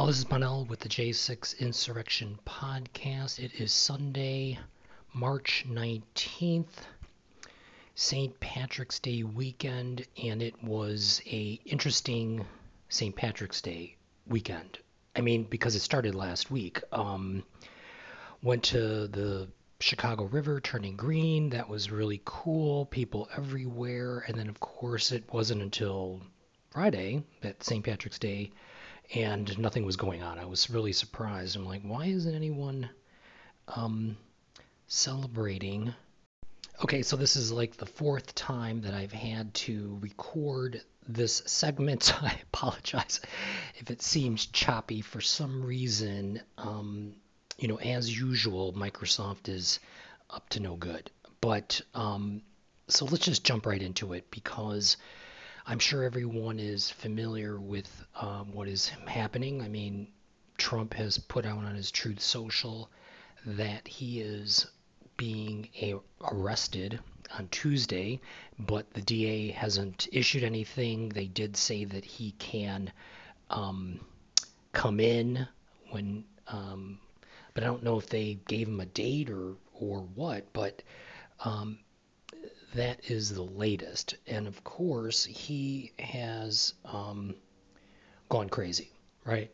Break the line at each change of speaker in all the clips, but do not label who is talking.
y'all. This is Manel with the J6 Insurrection Podcast. It is Sunday, March 19th, St. Patrick's Day weekend, and it was a interesting St. Patrick's Day weekend. I mean, because it started last week. Um, went to the Chicago River turning green. That was really cool. People everywhere. And then, of course, it wasn't until Friday, that St. Patrick's Day, and nothing was going on. I was really surprised. I'm like, why isn't anyone um, celebrating? Okay, so this is like the fourth time that I've had to record this segment. I apologize if it seems choppy for some reason. Um, you know, as usual, Microsoft is up to no good. But um, so let's just jump right into it because I'm sure everyone is familiar with um, what is happening. I mean, Trump has put out on his Truth Social that he is being a- arrested on Tuesday, but the DA hasn't issued anything. They did say that he can um, come in when, um, but I don't know if they gave him a date or or what. But um, that is the latest. And of course, he has um, gone crazy, right?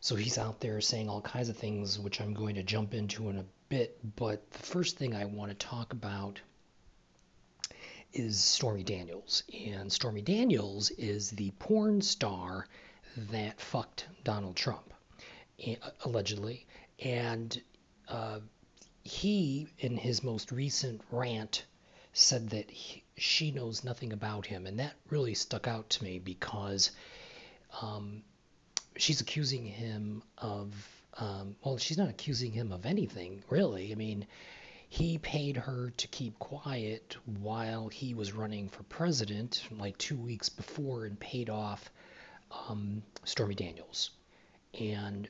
So he's out there saying all kinds of things, which I'm going to jump into in a bit. But the first thing I want to talk about is Stormy Daniels. And Stormy Daniels is the porn star that fucked Donald Trump, allegedly. And uh, he, in his most recent rant, said that he, she knows nothing about him, and that really stuck out to me because um, she's accusing him of um, well, she's not accusing him of anything really. I mean, he paid her to keep quiet while he was running for president, like two weeks before, and paid off um, Stormy Daniels, and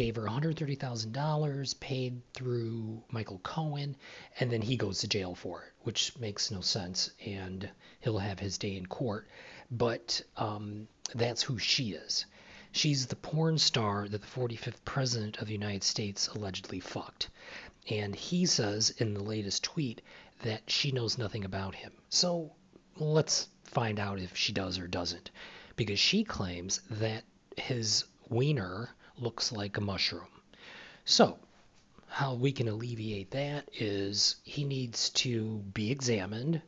gave her $130,000 paid through Michael Cohen, and then he goes to jail for it, which makes no sense, and he'll have his day in court. But um, that's who she is. She's the porn star that the 45th president of the United States allegedly fucked. And he says in the latest tweet that she knows nothing about him. So let's find out if she does or doesn't. Because she claims that his wiener looks like a mushroom. So, how we can alleviate that is he needs to be examined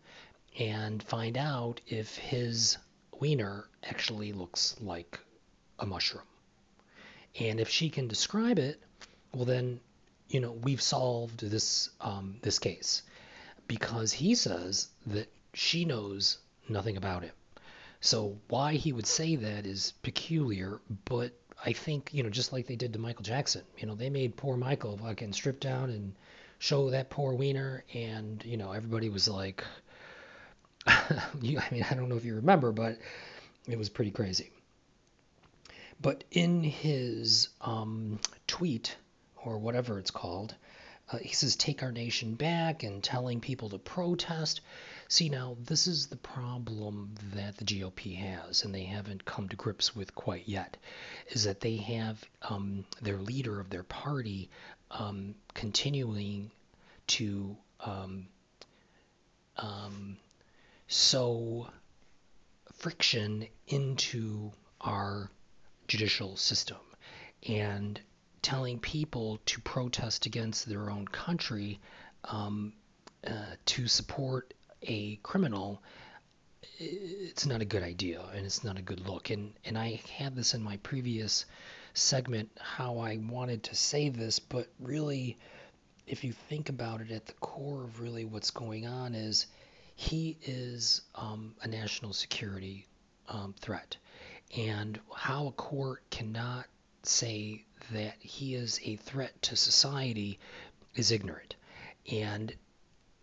and find out if his wiener actually looks like a mushroom. And if she can describe it, well then, you know, we've solved this um, this case because he says that she knows nothing about it. So why he would say that is peculiar, but I think, you know, just like they did to Michael Jackson, you know, they made poor Michael fucking strip down and show that poor wiener, and, you know, everybody was like, you, I mean, I don't know if you remember, but it was pretty crazy. But in his um, tweet, or whatever it's called, uh, he says, take our nation back and telling people to protest. See, now, this is the problem that the GOP has, and they haven't come to grips with quite yet, is that they have um, their leader of their party um, continuing to um, um sow friction into our judicial system and telling people to protest against their own country um, uh, to support a criminal, it's not a good idea and it's not a good look. And and I had this in my previous segment how I wanted to say this, but really, if you think about it, at the core of really what's going on is he is um, a national security um, threat, and how a court cannot say that he is a threat to society is ignorant. And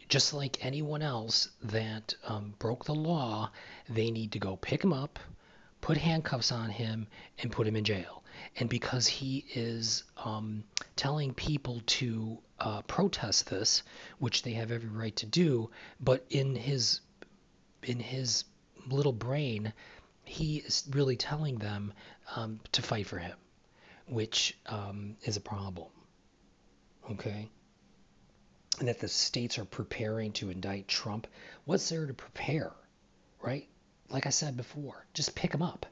just like anyone else that um, broke the law, they need to go pick him up, put handcuffs on him, and put him in jail. And because he is um, telling people to uh, protest this, which they have every right to do, but in his in his little brain, he is really telling them um, to fight for him, which um, is a problem. Okay? That the states are preparing to indict Trump. What's there to prepare? Right? Like I said before, just pick him up.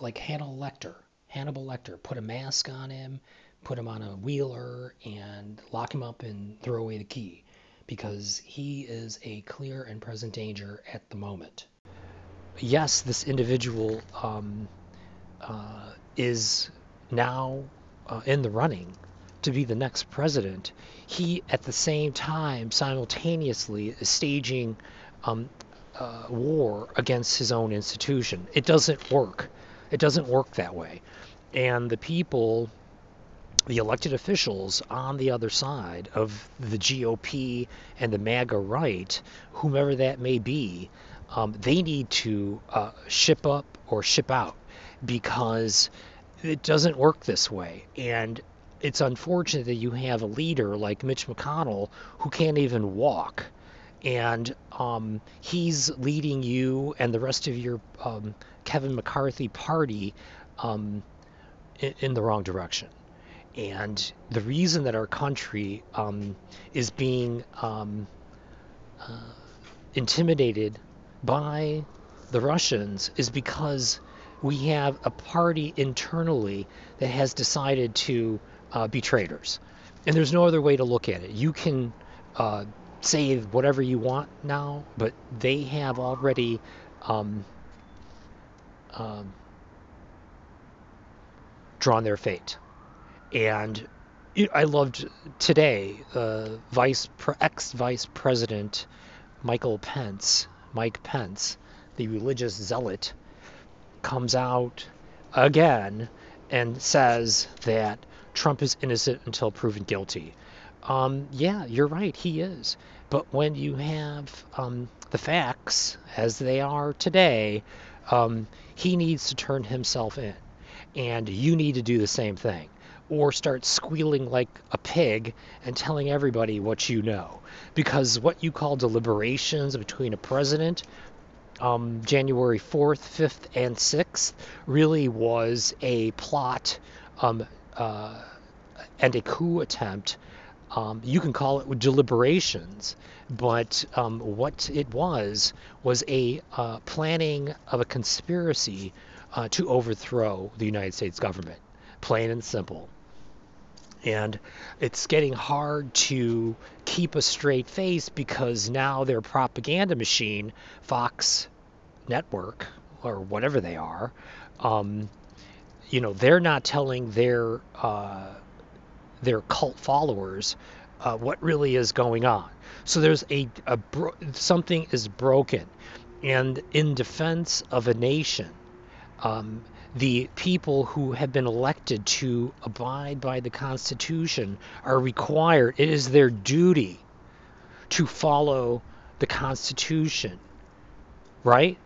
Like Hannibal Lecter. Hannibal Lecter. Put a mask on him, put him on a wheeler, and lock him up and throw away the key. Because he is a clear and present danger at the moment yes, this individual um, uh, is now uh, in the running to be the next president, he at the same time simultaneously is staging um, uh, war against his own institution. It doesn't work. It doesn't work that way. And the people, the elected officials on the other side of the GOP and the MAGA right, whomever that may be, um, they need to uh, ship up or ship out because it doesn't work this way. And it's unfortunate that you have a leader like Mitch McConnell who can't even walk. And um, he's leading you and the rest of your um, Kevin McCarthy party um, in, in, the wrong direction. And the reason that our country um, is being um, uh, intimidated by the Russians is because we have a party internally that has decided to uh, be traitors. And there's no other way to look at it. You can uh, say whatever you want now, but they have already um, um, drawn their fate. And I loved today, uh, Vice ex Vice President Michael Pence Mike Pence, the religious zealot, comes out again and says that Trump is innocent until proven guilty. Um, yeah, you're right, he is. But when you have um, the facts as they are today, um, he needs to turn himself in. And you need to do the same thing or start squealing like a pig and telling everybody what you know. Because what you call deliberations between a president, um, January 4th, 5th, and 6th, really was a plot um, uh, and a coup attempt. Um, you can call it deliberations, but um, what it was was a uh, planning of a conspiracy uh, to overthrow the United States government, plain and simple and it's getting hard to keep a straight face because now their propaganda machine, Fox Network or whatever they are, um, you know, they're not telling their uh, their cult followers uh, what really is going on. So there's a, a bro- something is broken, and in defense of a nation. Um, the people who have been elected to abide by the Constitution are required, it is their duty to follow the Constitution, right?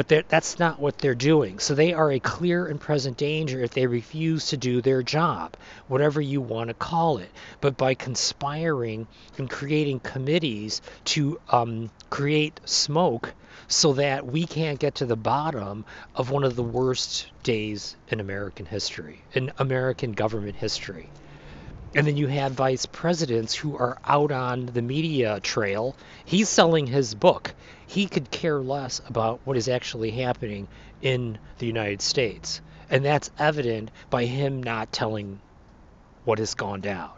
But that's not what they're doing. So they are a clear and present danger if they refuse to do their job, whatever you want to call it. But by conspiring and creating committees to um, create smoke so that we can't get to the bottom of one of the worst days in American history, in American government history. And then you have vice presidents who are out on the media trail. He's selling his book. He could care less about what is actually happening in the United States. And that's evident by him not telling what has gone down.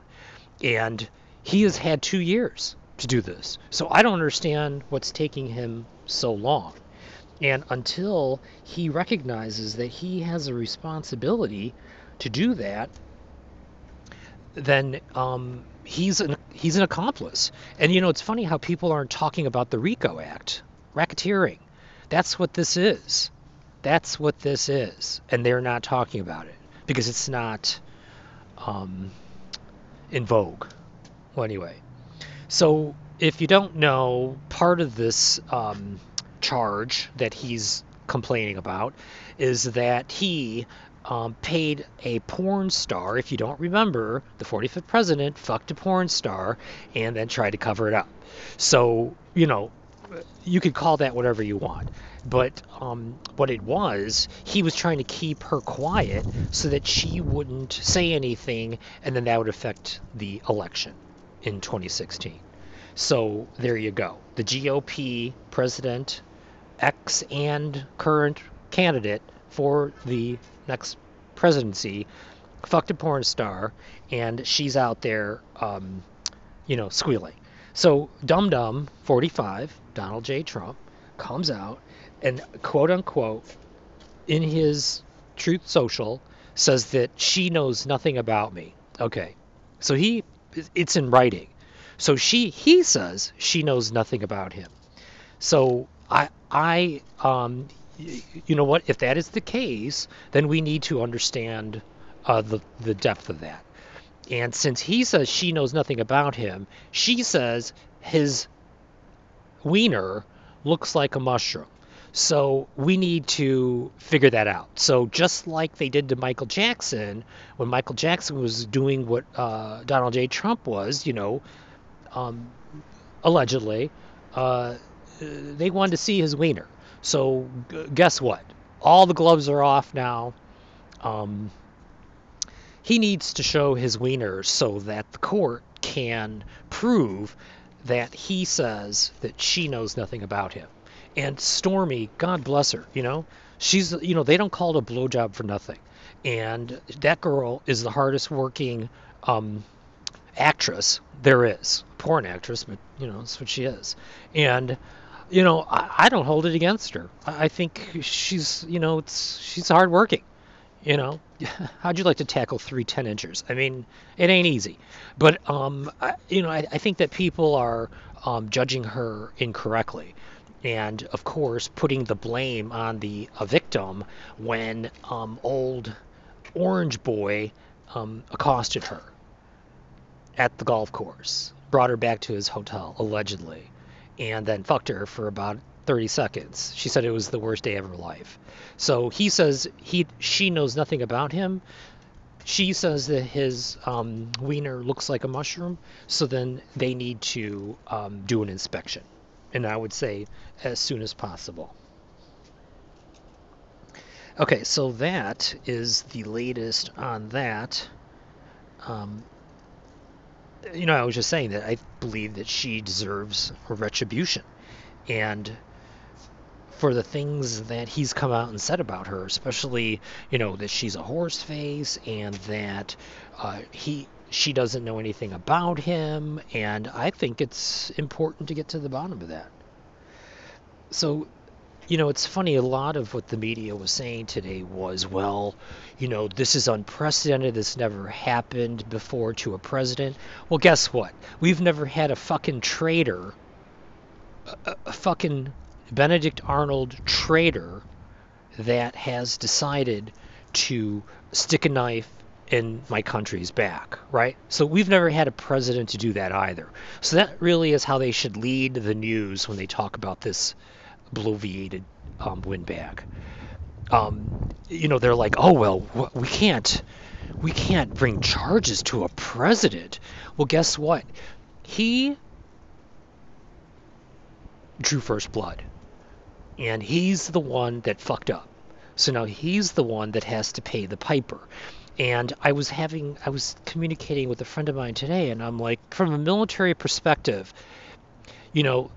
And he has had two years to do this. So I don't understand what's taking him so long. And until he recognizes that he has a responsibility to do that, then um, he's an he's an accomplice. And you know, it's funny how people aren't talking about the RICO Act, racketeering. That's what this is. That's what this is, and they're not talking about it because it's not um, in vogue. Well, anyway, so if you don't know, part of this um, charge that he's complaining about is that he um, paid a porn star. If you don't remember, the 45th president fucked a porn star and then tried to cover it up. So, you know, you could call that whatever you want. But um, what it was, he was trying to keep her quiet so that she wouldn't say anything, and then that would affect the election in 2016. So there you go. The GOP president, ex and current candidate for the next presidency, fucked a porn star, and she's out there, um, you know, squealing. So Dum Dum 45, Donald J. Trump, comes out and quote unquote in his Truth Social says that she knows nothing about me. Okay. So he it's in writing. So she he says she knows nothing about him. So I I um you know what if that is the case, then we need to understand uh, the the depth of that. And since he says she knows nothing about him, she says his wiener looks like a mushroom. So we need to figure that out. So just like they did to Michael Jackson, when Michael Jackson was doing what uh, Donald J. Trump was, you know, um, allegedly, uh, they wanted to see his wiener. So g- guess what? All the gloves are off now. Um, he needs to show his wiener so that the court can prove that he says that she knows nothing about him. And Stormy, God bless her, you know, she's, you know, they don't call it a blowjob for nothing. And that girl is the hardest working um, actress there is. Porn actress, but, you know, that's what she is. And, you know, I, I don't hold it against her. I, think she's, you know, it's she's hardworking. You know, how'd you like to tackle three 10 inchers? I mean, it ain't easy. But, um, I, you know, I, I think that people are um, judging her incorrectly. And of course, putting the blame on the victim when um, old Orange Boy um, accosted her at the golf course, brought her back to his hotel, allegedly, and then fucked her for about 30 seconds. She said it was the worst day of her life. So he says he she knows nothing about him. She says that his um, wiener looks like a mushroom. So then they need to um, do an inspection, and I would say as soon as possible. Okay, so that is the latest on that. Um, you know, I was just saying that I believe that she deserves a retribution. And for the things that he's come out and said about her, especially you know that she's a horse face and that uh, he she doesn't know anything about him, and I think it's important to get to the bottom of that. So, you know, it's funny. A lot of what the media was saying today was, well, you know, this is unprecedented. This never happened before to a president. Well, guess what? We've never had a fucking traitor, a, a fucking Benedict Arnold traitor that has decided to stick a knife in my country's back, right? So we've never had a president to do that either. So that really is how they should lead the news when they talk about this bloviated um, windbag. Um, you know, they're like, oh well, we can't, we can't bring charges to a president. Well, guess what? He drew first blood and he's the one that fucked up. So now he's the one that has to pay the piper. And I was having, I was communicating with a friend of mine today, and I'm like, from a military perspective, you know,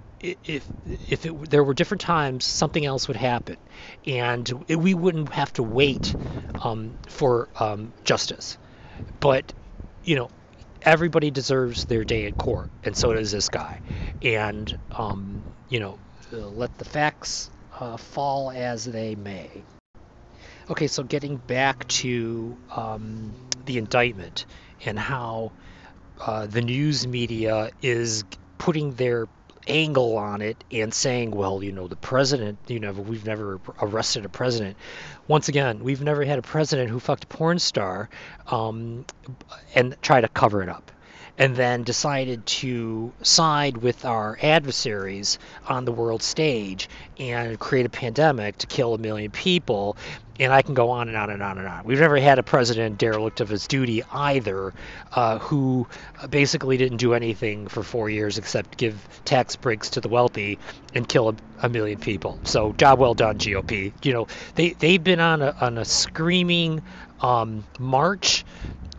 if if it, there were different times, something else would happen, and it, we wouldn't have to wait um, for um, justice. But you know, everybody deserves their day in court, and so does this guy. And um, you know, let the facts uh, fall as they may. Okay, so getting back to um, the indictment and how uh, the news media is putting their angle on it and saying, well, you know, the president, you know, we've never arrested a president. Once again, we've never had a president who fucked a porn star um, and try to cover it up. And then decided to side with our adversaries on the world stage and create a pandemic to kill a million people. And I can go on and on and on and on. We've never had a president derelict of his duty either, uh, who basically didn't do anything for four years except give tax breaks to the wealthy and kill a, a million people. So job well done, GOP. You know they they've been on a on a screaming um, march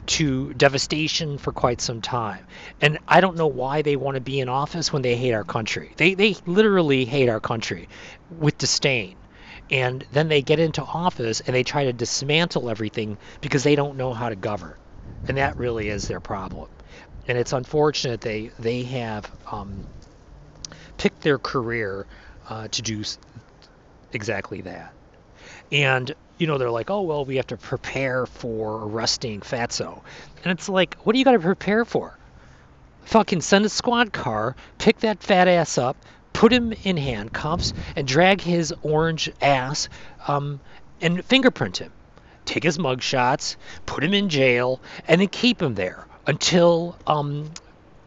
to devastation for quite some time. And I don't know why they want to be in office when they hate our country. They, they literally hate our country with disdain. And then they get into office and they try to dismantle everything because they don't know how to govern. And that really is their problem. And it's unfortunate they, they have um, picked their career uh, to do exactly that. And you know, they're like, oh, well, we have to prepare for arresting Fatso. And it's like, what do you got to prepare for? Fucking send a squad car, pick that fat ass up, put him in handcuffs, and drag his orange ass um, and fingerprint him. Take his mugshots, put him in jail, and then keep him there until um,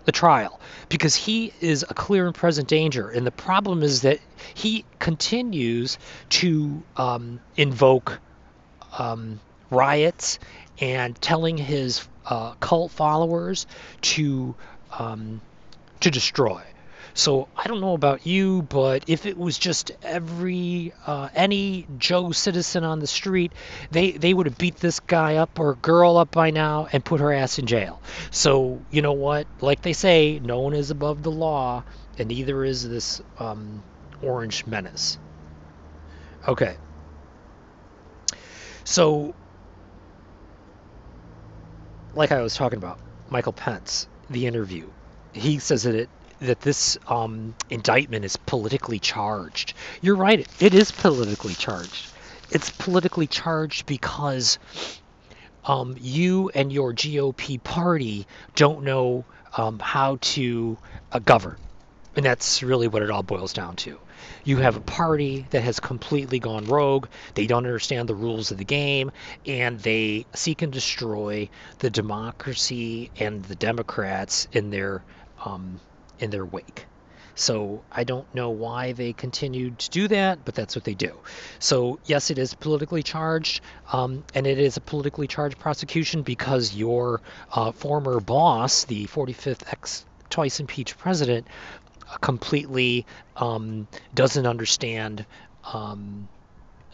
the trial because he is a clear and present danger. And the problem is that he continues to um, invoke um, riots and telling his uh, cult followers to um, to destroy. So I don't know about you, but if it was just every uh, any Joe citizen on the street, they they would have beat this guy up or girl up by now and put her ass in jail. So you know what? Like they say, no one is above the law, and neither is this um, orange menace. Okay. So, like I was talking about, Michael Pence, the interview, he says that it that this um, indictment is politically charged. You're right, it is politically charged. It's politically charged because um, you and your GOP party don't know um, how to uh, govern. And that's really what it all boils down to. You have a party that has completely gone rogue. They don't understand the rules of the game, and they seek and destroy the democracy and the Democrats in their um, in their wake. So I don't know why they continued to do that, but that's what they do. So yes, it is politically charged, um, and it is a politically charged prosecution because your uh, former boss, the 45th ex twice impeached president, completely um, doesn't understand um,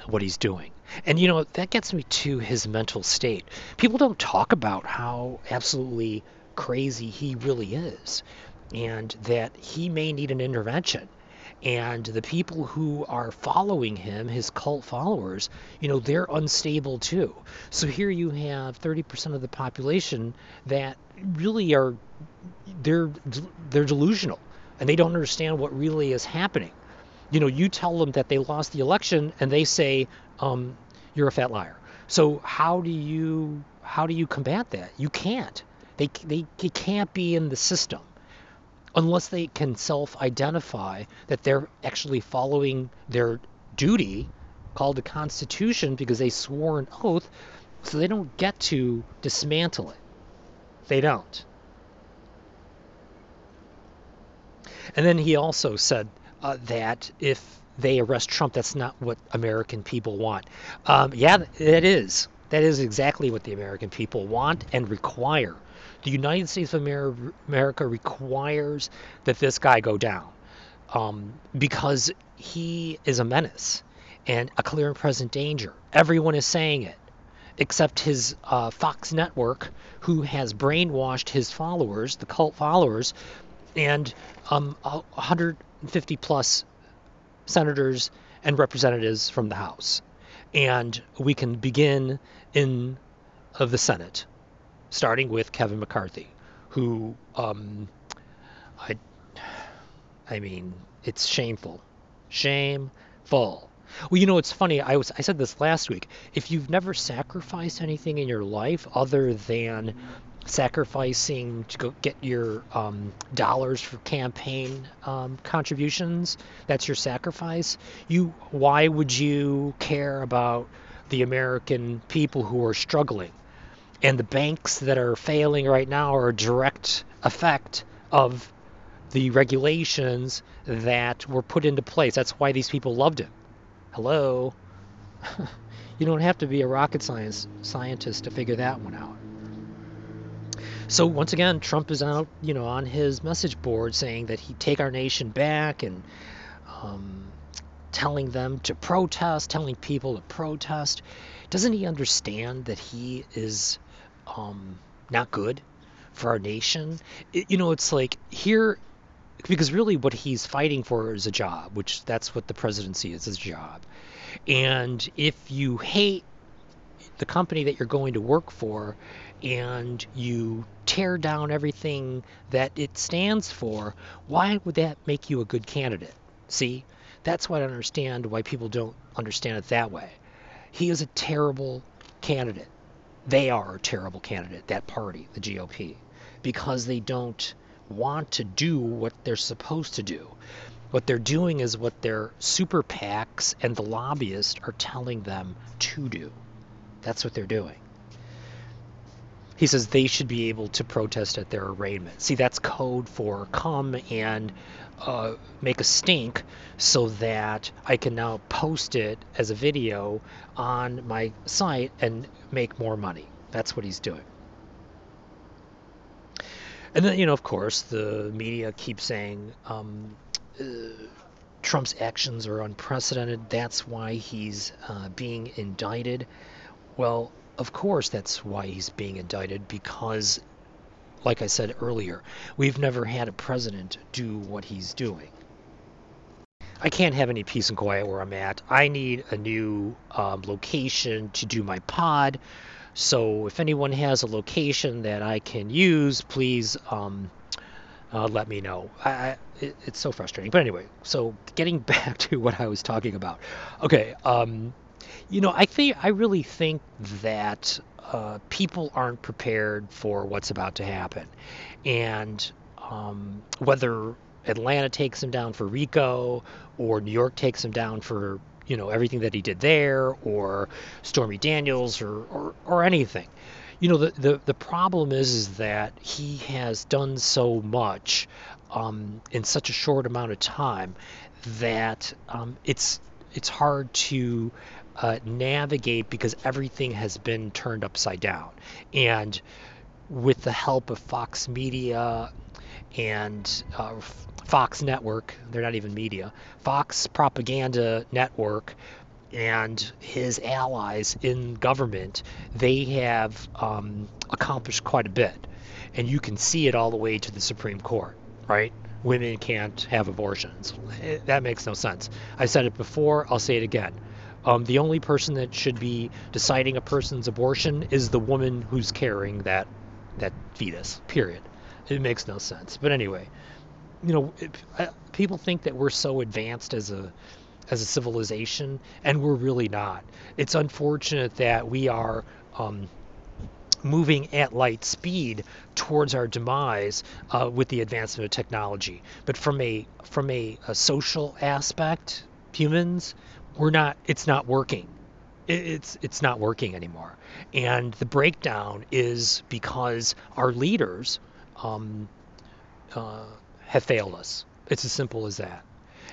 what he's doing. And you know that gets me to his mental state. People don't talk about how absolutely crazy he really is and that he may need an intervention. And the people who are following him, his cult followers, you know, they're unstable too. So here you have 30% of the population that really are they're they're delusional and they don't understand what really is happening. You know, you tell them that they lost the election and they say um, you're a fat liar. So how do you how do you combat that? You can't. They they, they can't be in the system unless they can self identify that they're actually following their duty called the Constitution because they swore an oath, so they don't get to dismantle it. They don't. And then he also said uh, that if they arrest Trump, that's not what American people want. Um, yeah, that is. That is exactly what the American people want and require. The United States of America requires that this guy go down um, because he is a menace and a clear and present danger. Everyone is saying it, except his uh, Fox network, who has brainwashed his followers, the cult followers, and um, 150 plus senators and representatives from the House. And we can begin in of the Senate starting with Kevin McCarthy, who, um, I, I mean, it's shameful, shameful. Well, you know, it's funny. I was I said this last week. If you've never sacrificed anything in your life other than sacrificing to go get your um, dollars for campaign um, contributions, that's your sacrifice. You, why would you care about the American people who are struggling? And the banks that are failing right now are a direct effect of the regulations that were put into place. That's why these people loved him. Hello. you don't have to be a rocket science scientist to figure that one out. So once again, Trump is out, you know, on his message board saying that he'd take our nation back and um, telling them to protest, telling people to protest. Doesn't he understand that he is um, not good for our nation? It, you know, it's like here because really what he's fighting for is a job, which that's what the presidency is, is a job. And if you hate the company that you're going to work for and you tear down everything that it stands for, why would that make you a good candidate? See, that's why I understand why people don't understand it that way. He is a terrible candidate. They are a terrible candidate, that party, the GOP, because they don't want to do what they're supposed to do. What they're doing is what their super PACs and the lobbyists are telling them to do. That's what they're doing. He says they should be able to protest at their arraignment. See, that's code for come and uh, make a stink so that I can now post it as a video on my site and make more money. That's what he's doing. And then, you know, of course, the media keeps saying um, uh, Trump's actions are unprecedented. That's why he's uh, being indicted. Well, of course, that's why he's being indicted because, like I said earlier, we've never had a president do what he's doing. I can't have any peace and quiet where I'm at. I need a new um, location to do my pod. So if anyone has a location that I can use, please um, uh, let me know. I, I it, it's so frustrating. But anyway, so getting back to what I was talking about. Okay, um, you know, I think I really think that uh, people aren't prepared for what's about to happen, and um, whether Atlanta takes him down for RICO or New York takes him down for you know everything that he did there or Stormy Daniels or or, or anything. You know the, the the problem is is that he has done so much um, in such a short amount of time that um, it's it's hard to uh, navigate because everything has been turned upside down and with the help of Fox Media and uh, Fox Network, they're not even media, Fox Propaganda Network, and his allies in government, they have um, accomplished quite a bit. And you can see it all the way to the Supreme Court, right? Women can't have abortions. Eh, that makes no sense. I said it before, I'll say it again. Um, the only person that should be deciding a person's abortion is the woman who's carrying that that fetus. Period. It makes no sense. But anyway, you know, it, people think that we're so advanced as a as a civilization, and we're really not. It's unfortunate that we are um, moving at light speed towards our demise uh, with the advancement of technology. But from a from a, a social aspect, humans, we're not. It's not working. it's it's not working anymore. And the breakdown is because our leaders. Um, uh, have failed us. It's as simple as that.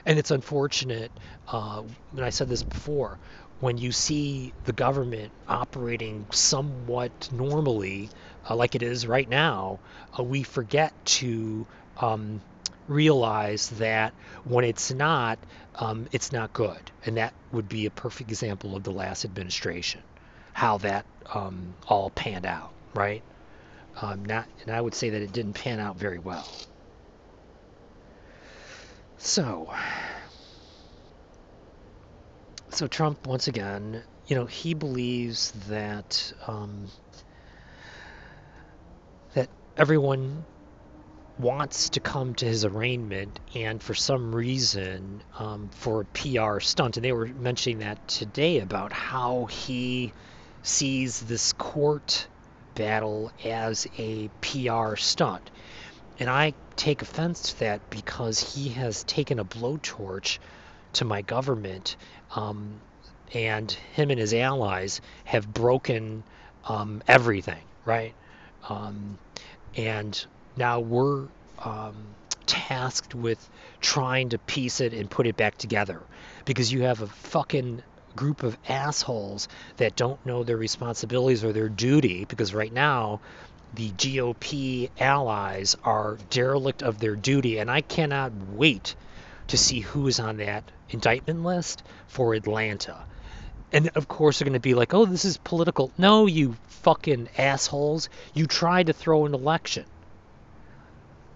And it's unfortunate, uh, and I said this before, when you see the government operating somewhat normally, uh, like it is right now, uh, we forget to um, realize that when it's not, um, it's not good. And that would be a perfect example of the last administration, how that um, all panned out, right? Um, not, and I would say that it didn't pan out very well. So, so Trump once again, you know, he believes that um, that everyone wants to come to his arraignment, and for some reason, um, for a PR stunt, and they were mentioning that today about how he sees this court battle as a PR stunt. And I take offense to that because he has taken a blowtorch to my government, um, and him and his allies have broken um, everything. right? Um, and now we're um, tasked with trying to piece it and put it back together because you have a fucking group of assholes that don't know their responsibilities or their duty because right now the GOP allies are derelict of their duty and I cannot wait to see who is on that indictment list for Atlanta. And of course they're going to be like, "Oh, this is political." No, you fucking assholes. You tried to throw an election.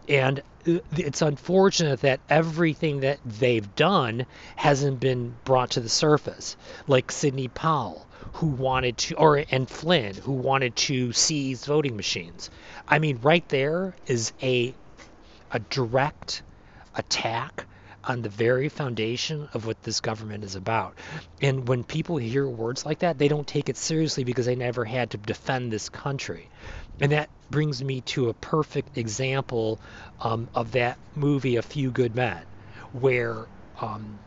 And it's unfortunate that everything that they've done hasn't been brought to the surface. Like Sidney Powell, who wanted to, or and Flynn, who wanted to seize voting machines. I mean, right there is a a direct attack on the very foundation of what this government is about. And when people hear words like that, they don't take it seriously because they never had to defend this country. And that brings me to a perfect example um, of that movie, A Few Good Men, where um,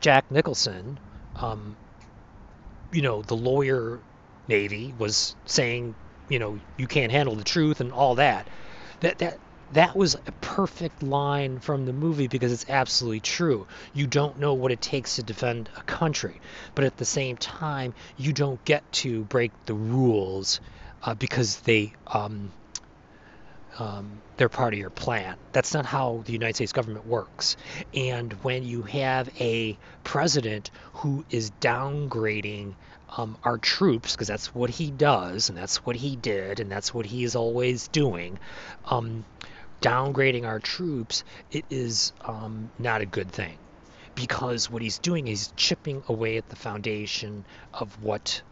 Jack Nicholson, um, you know, the lawyer Navy was saying, you know, you can't handle the truth and all that. That that that was a perfect line from the movie because it's absolutely true. You don't know what it takes to defend a country, but at the same time, you don't get to break the rules uh, because they um, um, they're part of your plan. That's not how the United States government works. And when you have a president who is downgrading um, our troops, because that's what he does, and that's what he did, and that's what he is always doing, um, downgrading our troops, it is um, not a good thing. Because what he's doing is chipping away at the foundation of what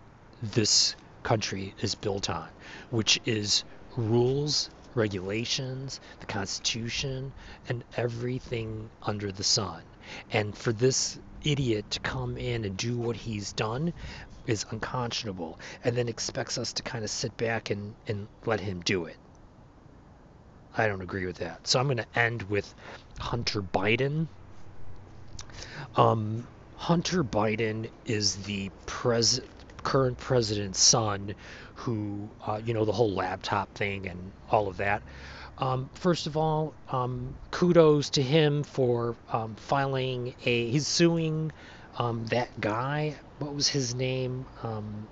this country is built on, which is rules, regulations, the Constitution, and everything under the sun. And for this idiot to come in and do what he's done is unconscionable and then expects us to kind of sit back and, and let him do it. I don't agree with that. So I'm going to end with Hunter Biden. Um, Hunter Biden is the pres- current president's son, who, uh, you know, the whole laptop thing and all of that. Um, first of all, um, kudos to him for um, filing a. He's suing um, that guy. What was his name? Um,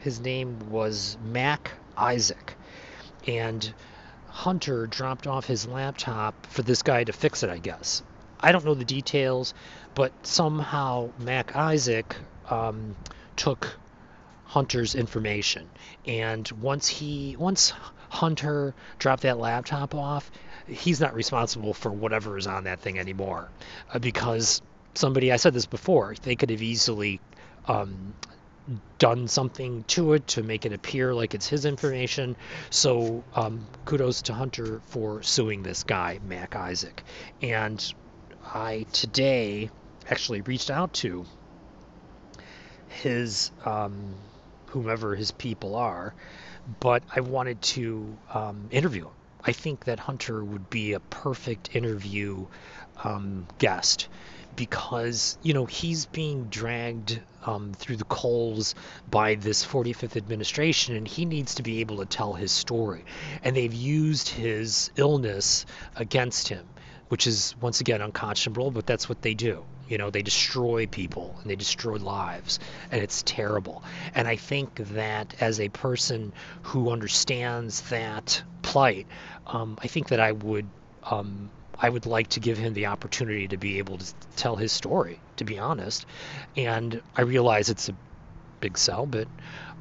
his name was Mac Isaac. And Hunter dropped off his laptop for this guy to fix it, I guess. I don't know the details, but somehow Mac Isaac um, took Hunter's information. And once he, once Hunter dropped that laptop off, he's not responsible for whatever is on that thing anymore, uh, because somebody, I said this before, they could have easily um, done something to it to make it appear like it's his information. So um, kudos to Hunter for suing this guy, Mac Isaac. And I today actually reached out to his um, whomever his people are, but I wanted to um, interview him. I think that Hunter would be a perfect interview um, guest because you know he's being dragged um, through the coals by this 45th administration, and he needs to be able to tell his story. And they've used his illness against him, which is once again unconscionable, but that's what they do. You know, they destroy people and they destroy lives, and it's terrible. And I think that as a person who understands that plight, um, I think that I would. Um, I would like to give him the opportunity to be able to tell his story, to be honest. And I realize it's a big sell, but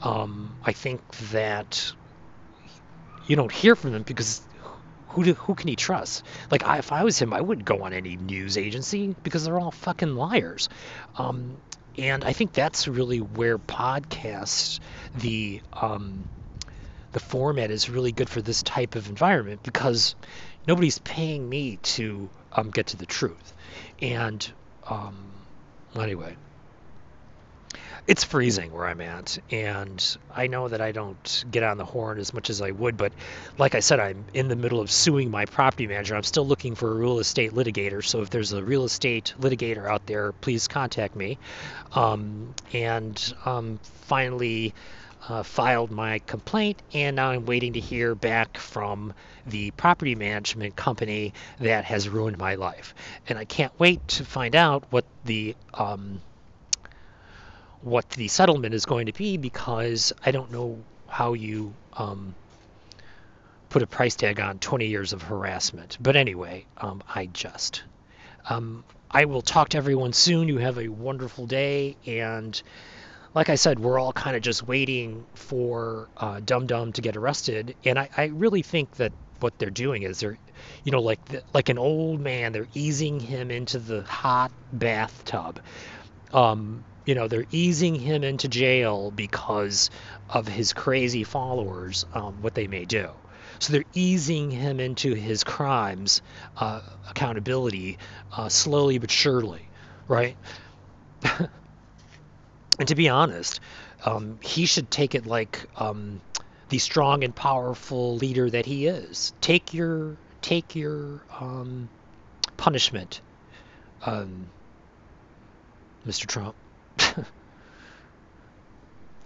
um, I think that you don't hear from them because who do, who can he trust? Like I, if I was him, I wouldn't go on any news agency because they're all fucking liars. Um, and I think that's really where podcasts, the um, the format is really good for this type of environment because nobody's paying me to um, get to the truth. And um, anyway, it's freezing where I'm at, and I know that I don't get on the horn as much as I would, but like I said, I'm in the middle of suing my property manager. I'm still looking for a real estate litigator, so if there's a real estate litigator out there, please contact me. Um, and um, finally, uh, filed my complaint, and now I'm waiting to hear back from the property management company that has ruined my life. And I can't wait to find out what the um, what the settlement is going to be because I don't know how you um, put a price tag on 20 years of harassment. But anyway, um, I just. Um, I will talk to everyone soon. You have a wonderful day. And like I said, we're all kind of just waiting for uh, Dum Dum to get arrested. And I, I really think that what they're doing is they're, you know, like the, like an old man, they're easing him into the hot bathtub. Um, you know, they're easing him into jail because of his crazy followers, um, what they may do. So they're easing him into his crimes, uh, accountability, uh, slowly but surely, right? and to be honest, um, he should take it like um, the strong and powerful leader that he is. Take your take your um, punishment, um, Mr. Trump.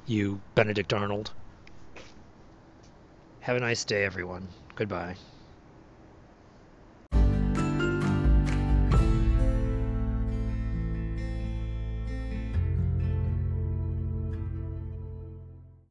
You Benedict Arnold. Have a nice day, everyone. Goodbye.